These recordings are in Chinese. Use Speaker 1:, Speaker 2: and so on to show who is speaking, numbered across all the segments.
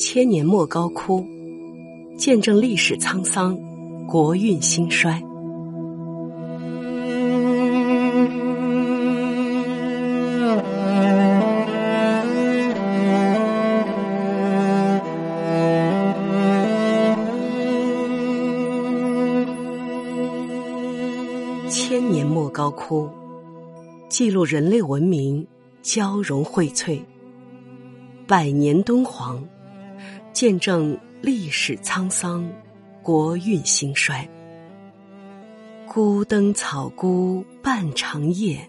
Speaker 1: 千年莫高窟，见证历史沧桑，国运兴衰。千年莫高窟，记录人类文明交融荟萃；百年敦煌，见证历史沧桑，国运兴衰。孤灯草孤半长夜，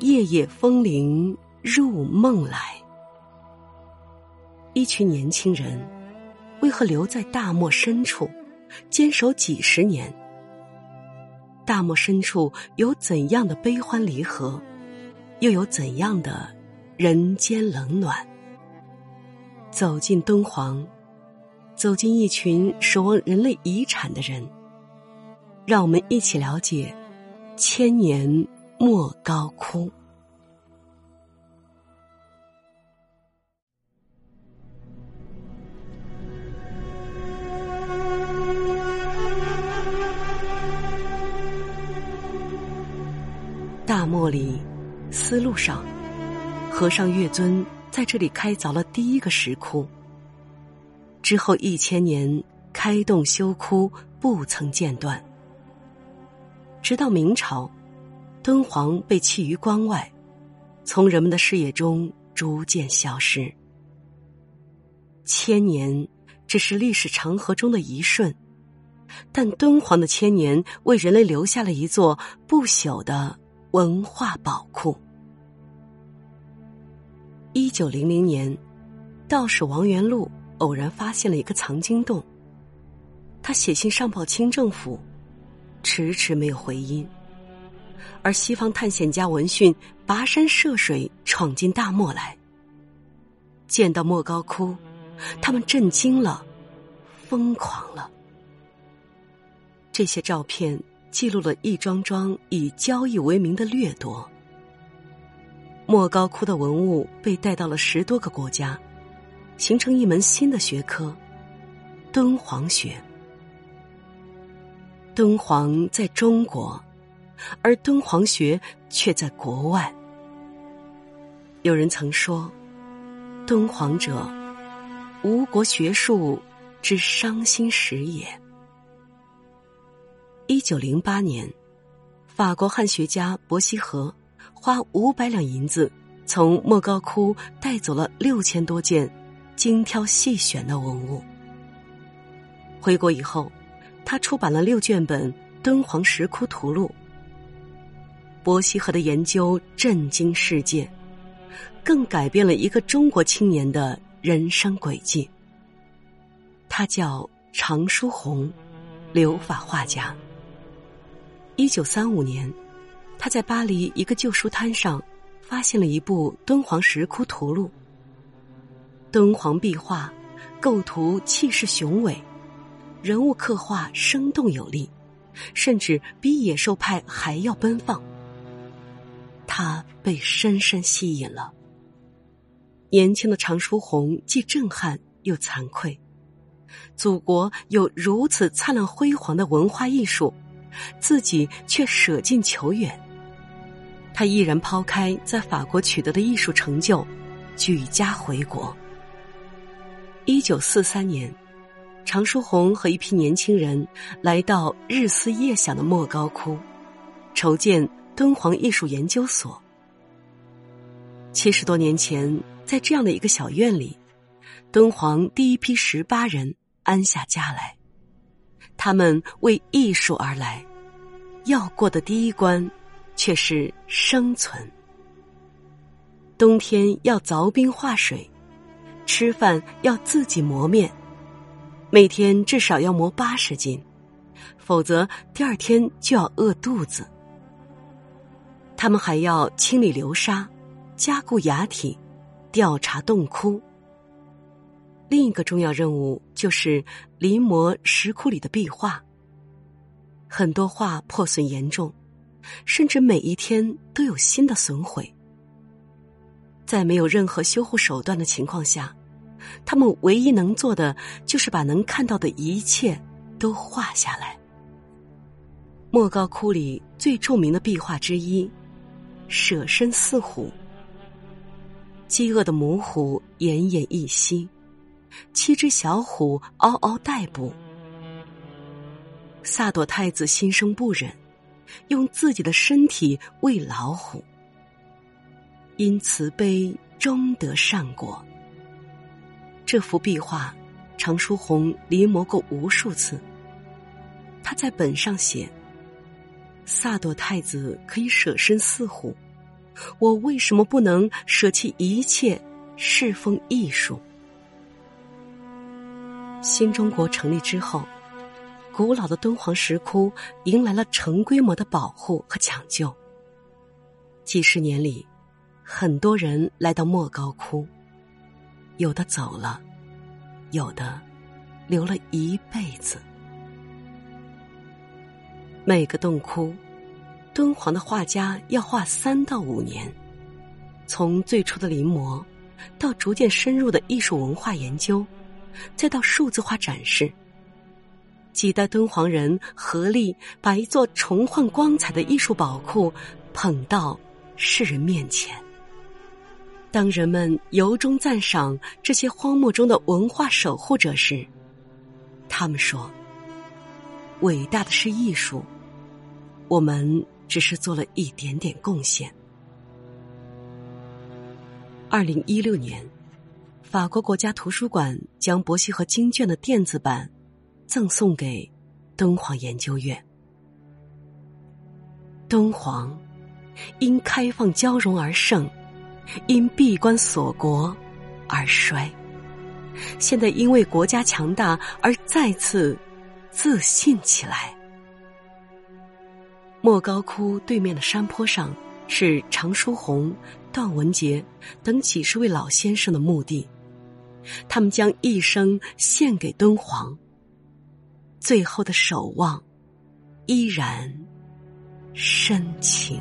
Speaker 1: 夜夜风铃入梦来。一群年轻人，为何留在大漠深处，坚守几十年？大漠深处有怎样的悲欢离合，又有怎样的人间冷暖？走进敦煌，走进一群守望人类遗产的人，让我们一起了解千年莫高窟。大漠里，丝路上，和尚月尊在这里开凿了第一个石窟。之后一千年开洞修窟，不曾间断。直到明朝，敦煌被弃于关外，从人们的视野中逐渐消失。千年只是历史长河中的一瞬，但敦煌的千年为人类留下了一座不朽的。文化宝库。一九零零年，道士王元禄偶然发现了一个藏经洞。他写信上报清政府，迟迟没有回音。而西方探险家闻讯，跋山涉水闯进大漠来，见到莫高窟，他们震惊了，疯狂了。这些照片。记录了一桩桩以交易为名的掠夺。莫高窟的文物被带到了十多个国家，形成一门新的学科——敦煌学。敦煌在中国，而敦煌学却在国外。有人曾说：“敦煌者，吴国学术之伤心史也。”一九零八年，法国汉学家伯希和花五百两银子从莫高窟带走了六千多件精挑细选的文物。回国以后，他出版了六卷本《敦煌石窟图录》。伯希和的研究震惊世界，更改变了一个中国青年的人生轨迹。他叫常书鸿，留法画家。一九三五年，他在巴黎一个旧书摊上发现了一部《敦煌石窟图录》。敦煌壁画构图气势雄伟，人物刻画生动有力，甚至比野兽派还要奔放。他被深深吸引了。年轻的常书鸿既震撼又惭愧，祖国有如此灿烂辉煌的文化艺术。自己却舍近求远，他毅然抛开在法国取得的艺术成就，举家回国。一九四三年，常书鸿和一批年轻人来到日思夜想的莫高窟，筹建敦煌艺术研究所。七十多年前，在这样的一个小院里，敦煌第一批十八人安下家来，他们为艺术而来。要过的第一关，却是生存。冬天要凿冰化水，吃饭要自己磨面，每天至少要磨八十斤，否则第二天就要饿肚子。他们还要清理流沙，加固崖体，调查洞窟。另一个重要任务就是临摹石窟里的壁画。很多画破损严重，甚至每一天都有新的损毁。在没有任何修护手段的情况下，他们唯一能做的就是把能看到的一切都画下来。莫高窟里最著名的壁画之一——舍身饲虎。饥饿的母虎奄奄一息，七只小虎嗷嗷待哺。萨朵太子心生不忍，用自己的身体喂老虎，因慈悲终得善果。这幅壁画，常书鸿临摹过无数次。他在本上写：“萨朵太子可以舍身饲虎。”我为什么不能舍弃一切侍奉艺术？新中国成立之后，古老的敦煌石窟迎来了成规模的保护和抢救。几十年里，很多人来到莫高窟，有的走了，有的留了一辈子。每个洞窟。敦煌的画家要画三到五年，从最初的临摹，到逐渐深入的艺术文化研究，再到数字化展示。几代敦煌人合力把一座重焕光彩的艺术宝库捧到世人面前。当人们由衷赞赏这些荒漠中的文化守护者时，他们说：“伟大的是艺术，我们。”只是做了一点点贡献。二零一六年，法国国家图书馆将伯希和经卷的电子版赠送给敦煌研究院。敦煌因开放交融而盛，因闭关锁国而衰。现在因为国家强大而再次自信起来。莫高窟对面的山坡上，是常书鸿、段文杰等几十位老先生的墓地，他们将一生献给敦煌。最后的守望，依然深情。